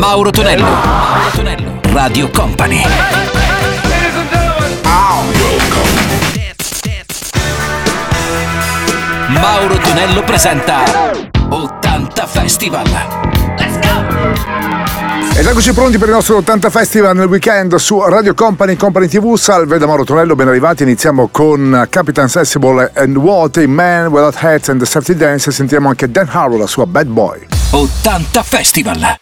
Mauro Tonello. Mauro Tonello. Radio Company. Mauro Tonello presenta 80 Festival. Let's go! Ed eccoci pronti per il nostro 80 Festival nel weekend su Radio Company, Company TV. Salve da Mauro Tonello, ben arrivati. Iniziamo con Capitan Sensible and What a Man Without Hats and the Safety Dance. Sentiamo anche Dan Harrow, la sua Bad Boy. 80 Festival.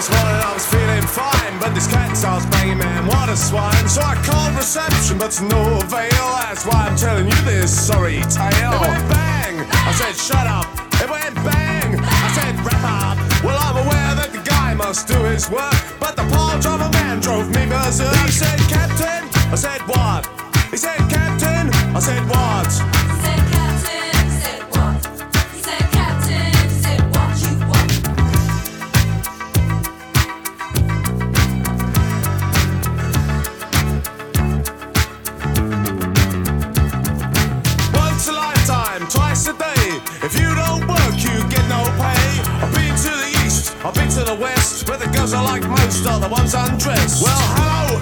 This morning, I was feeling fine, but this cat starts banging, man, what a swine. So I called reception, but to no avail. That's why I'm telling you this sorry tale. It went bang, I said shut up. It went bang, I said wrap up. Well, I'm aware that the guy must do his work, but the of a man drove me berserk. He said, Captain, I said what? He said, Captain, I said what? To the west, where the girls I like most are the ones undressed. Well, hello,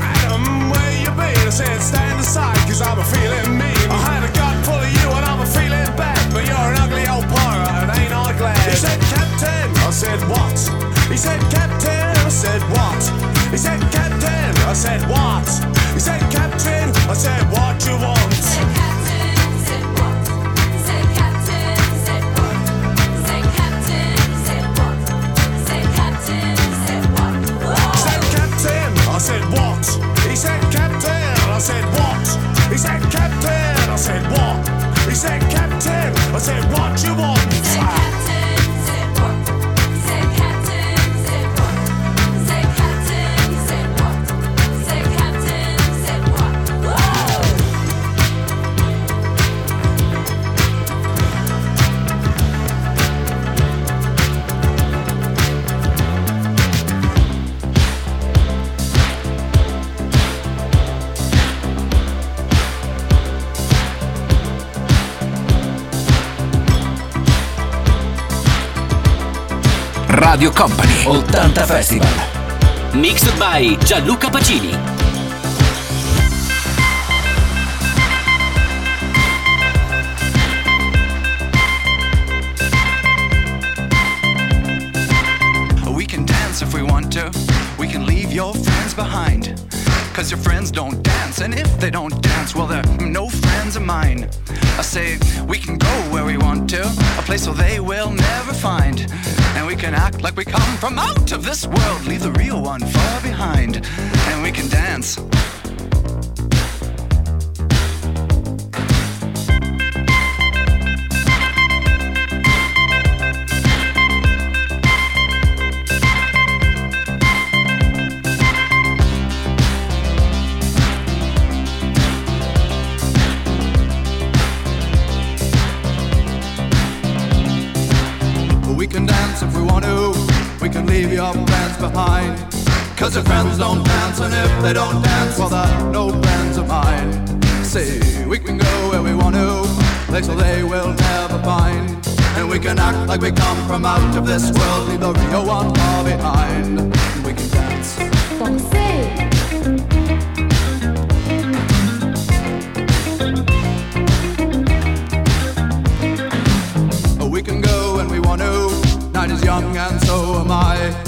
Radio Company. 80 Festival. Mixed by Gianluca Pacini. We can dance if we want to. We can leave your friends behind. Cause your friends don't dance, and if they don't dance, well, they're no friends of mine. I say, we can go where we want to, a place where they will never find. And we can act like we come from out of this world, leave the real one far behind. And we can dance. Cause your friends don't dance, and if they don't dance, well, they're no friends of mine. See, we can go where we want to, place where they will never find. And we can act like we come from out of this world, leave the real one far behind. And we can dance. We can go when we want to. Night is young and so am I.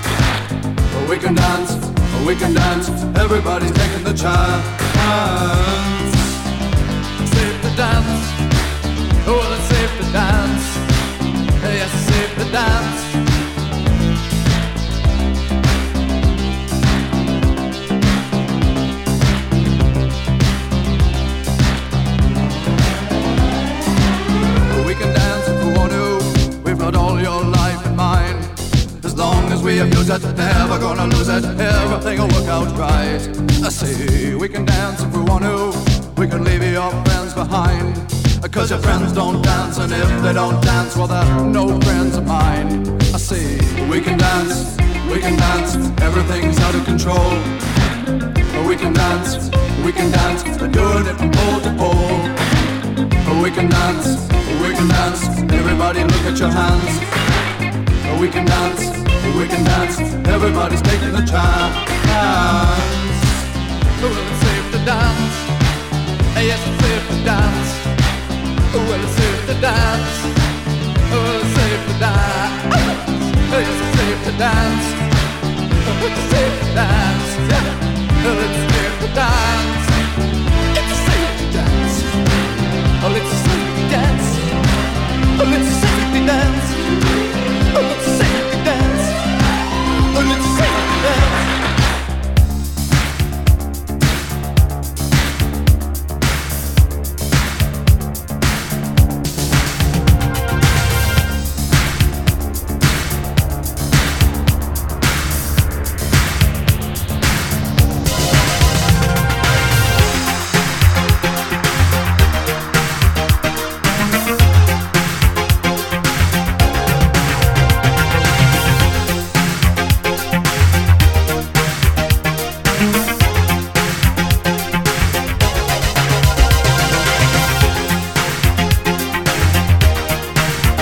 We can dance, we can dance. Everybody's taking the chance. Safe to dance. Oh, it's safe to dance. Yes, safe to dance. As we abuse it, never gonna lose it. Everything will work out right. I say we can dance if we want to. We can leave your friends behind. Cause your friends don't dance, and if they don't dance, well, they're no friends of mine. I say we can dance, we can dance. Everything's out of control. We can dance, we can dance. They're doing it from pole to pole. We can dance, we can dance. Everybody look at your hands. We can dance, we can dance. Everybody's taking a chance. Well, it's safe to dance. Yes, it's safe to dance. Well, it's safe to dance. Well, it's safe to dance. Yes, it's safe to dance. It's safe to dance. Well, it's safe to dance.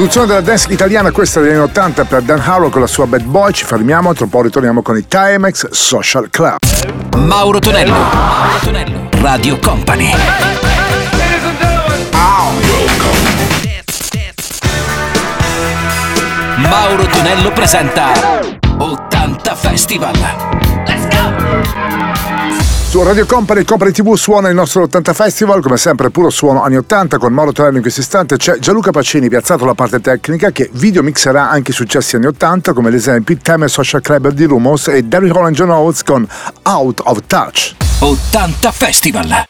Produzione della dance italiana, questa degli anni 80 per Dan Harrow con la sua Bad Boy. Ci fermiamo, tra un po' ritorniamo con i Timex Social Club. Mauro Tonello. Mauro Tonello. Radio Company. Mauro Tonello presenta 80 Festival. Su Radio Company, Company TV suona il nostro 80 Festival, come sempre puro suono anni 80 con Mauro Tonello in questo istante c'è Gianluca Pacini piazzato la parte tecnica che video mixerà anche i successi anni 80 come ad esempio Time Social Club di Rumors e Derry Holland John Oates con Out of Touch. 80 Festival.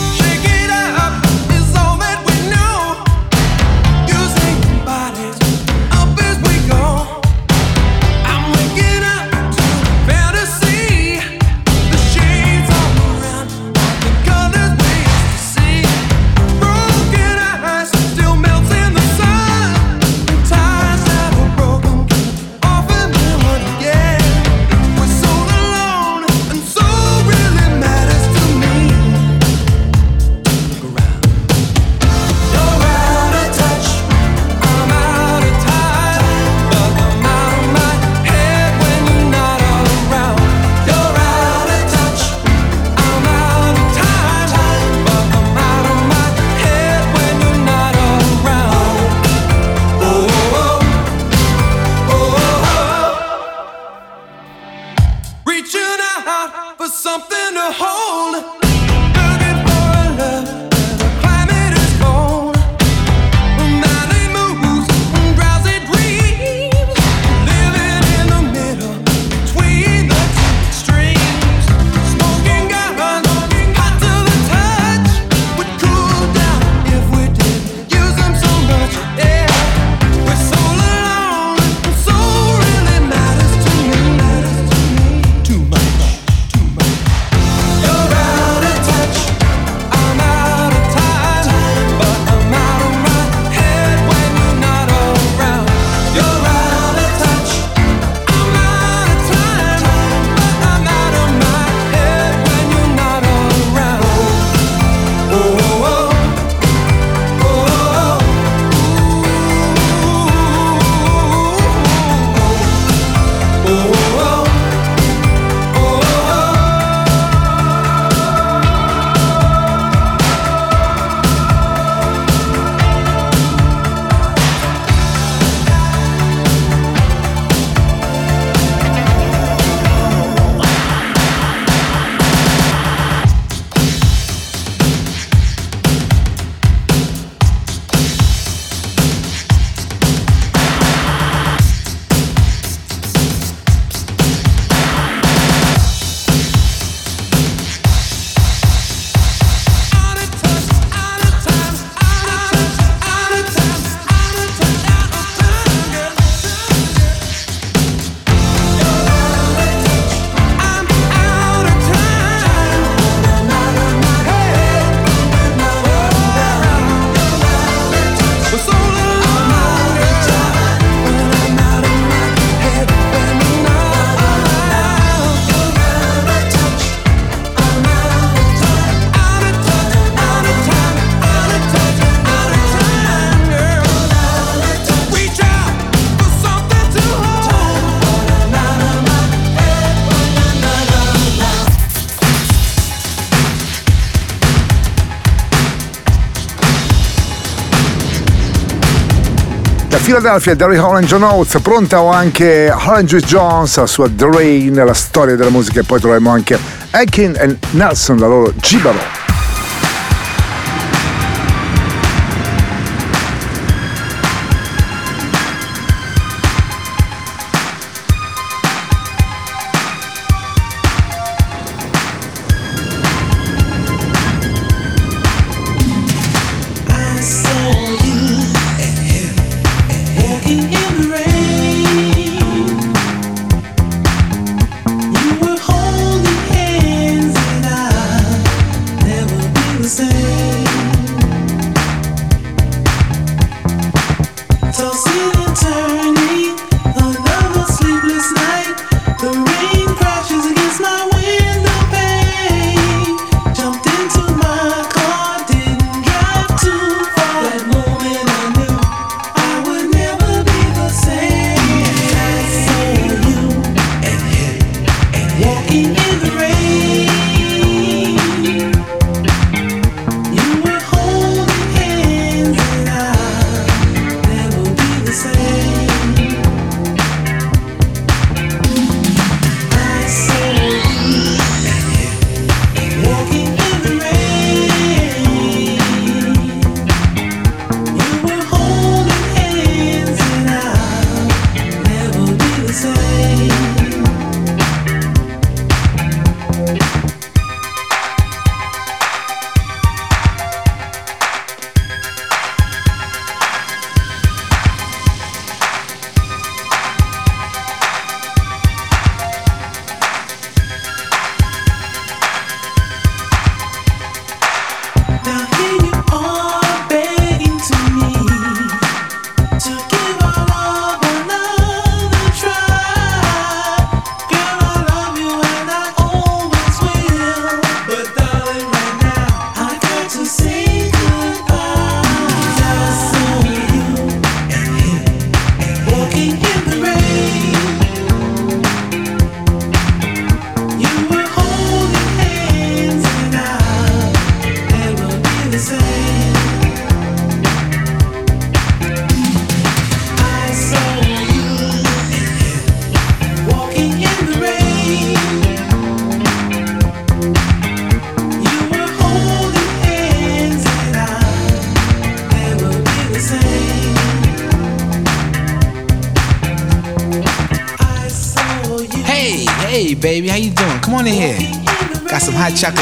Philadelphia, Derry Holland John pronta ho anche Holland Jones, la sua Drain, la storia della musica e poi troviamo anche Akin e Nelson, la loro Gibaro.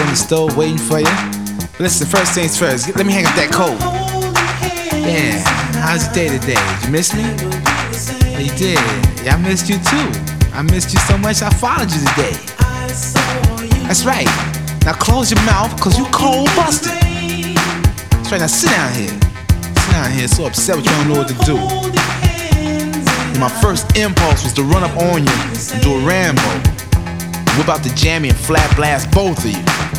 In the stove waiting for you. But listen, first things first. Let me hang up that coat. Yeah, how's your day today? Did you miss me? Yeah, you did. Yeah, I missed you too. I missed you so much I followed you today. That's right. Now close your mouth, cause you cold busted. That's right, now sit down here. Sit down here, so upset with you, don't know what to do. And my first impulse was to run up on you and do a Rambo. Whip out the jammy and flat blast both of you.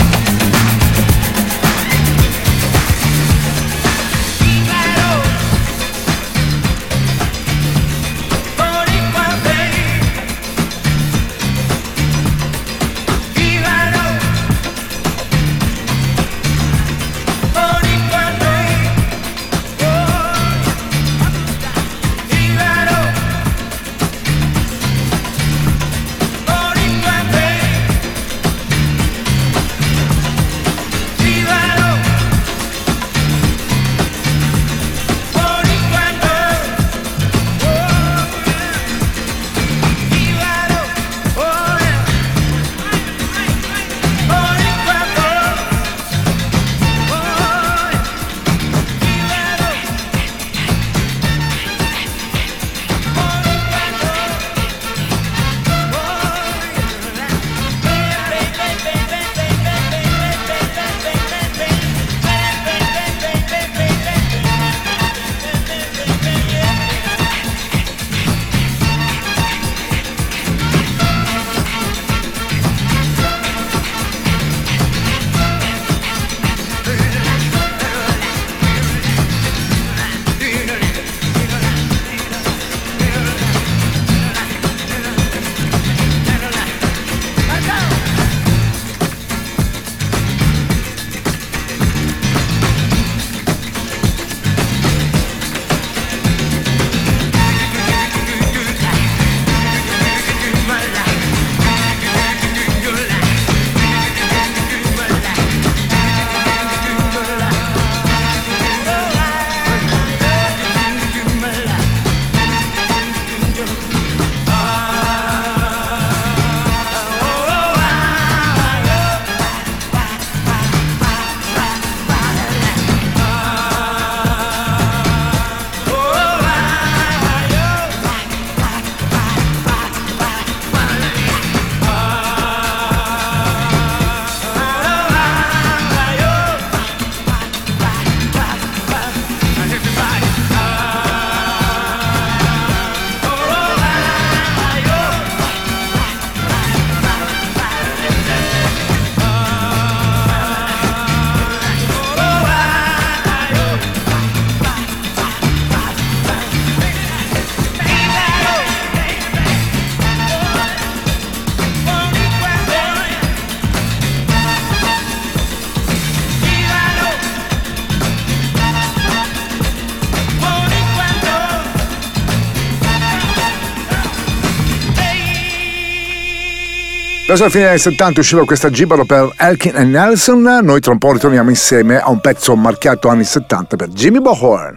Verso la fine anni 70 usciva questa gibalo per Elkin e Nelson. Noi tra un po' ritorniamo insieme a un pezzo marchiato anni 70 per Jimmy Bohorn.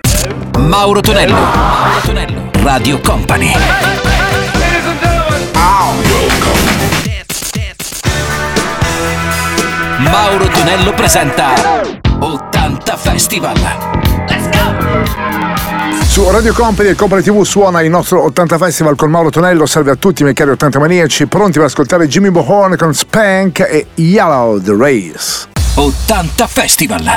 Mauro Tonello. Mauro Tonello. Radio Company. Mauro Tonello presenta 80 Festival. Su Radio Company e Company TV suona il nostro 80 Festival con Mauro Tonello. Salve a tutti, miei cari 80 maniaci, pronti per ascoltare Jimmy Bohorn con Spank e Yellow the Race. 80 Festival.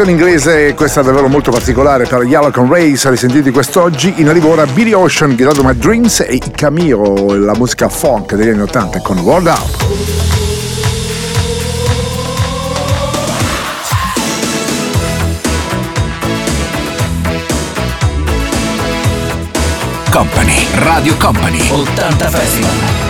versione inglese, questa è davvero molto particolare per Yellow Con Race, risentiti quest'oggi. In arrivo ora Billy Ocean, Gridado My Dreams e Camiro, la musica funk degli anni 80 con World Up. Company, Radio Company, 80 Festival.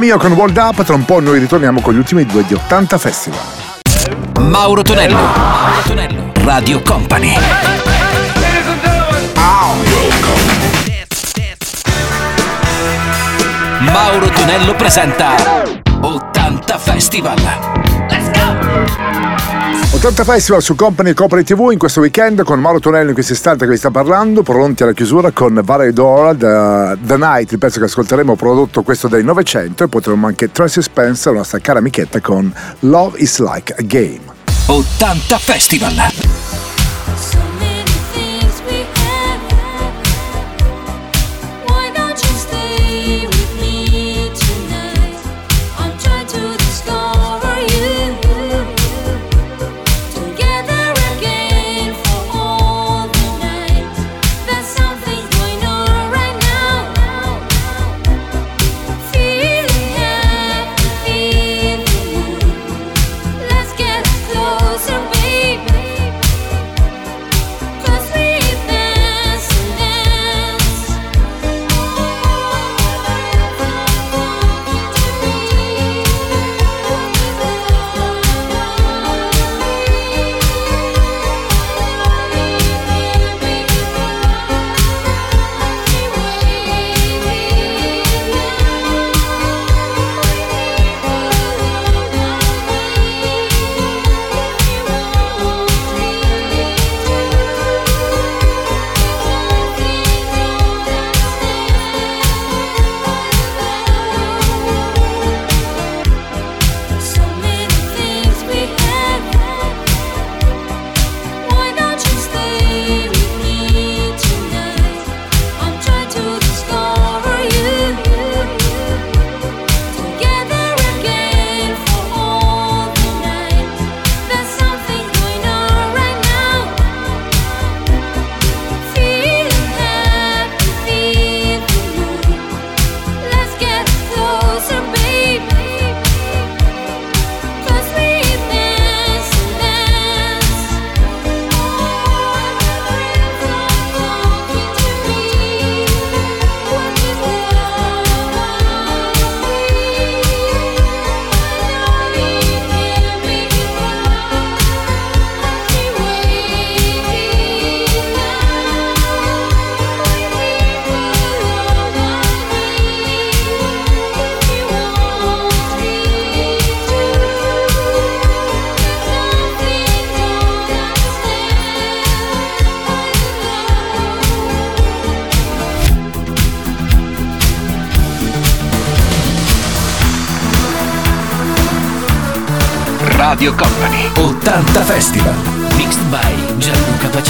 Camillo con World Up, tra un po' noi ritorniamo con gli ultimi due di 80 Festival. Mauro Tonello, Mauro Tonello, Radio Company. Mauro Tonello presenta 80 Festival. 80 Festival su Company Copri TV in questo weekend con Mauro Tonello in questo istante che vi sta parlando, pronti alla chiusura con Valerie Dora, The, The, Night, il pezzo che ascolteremo prodotto questo del Novecento e potremo anche Tracy Spencer, la nostra cara amichetta con Love is Like a Game. 80 Festival! 그거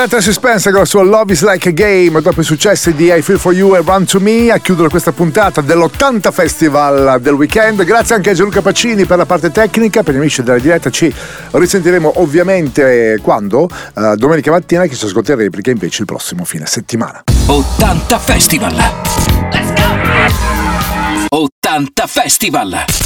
Jonathan si Spencer con la sua Love is Like a Game, dopo i successi di I Feel for You e Run to Me, a chiudere questa puntata dell'80 Festival del weekend. Grazie anche a Gianluca Pacini per la parte tecnica. Per gli amici della diretta ci risentiremo ovviamente eh, quando? Uh, domenica mattina che ci ascolterà perché invece il prossimo fine settimana. 80 Festival! Let's go! 80 Festival!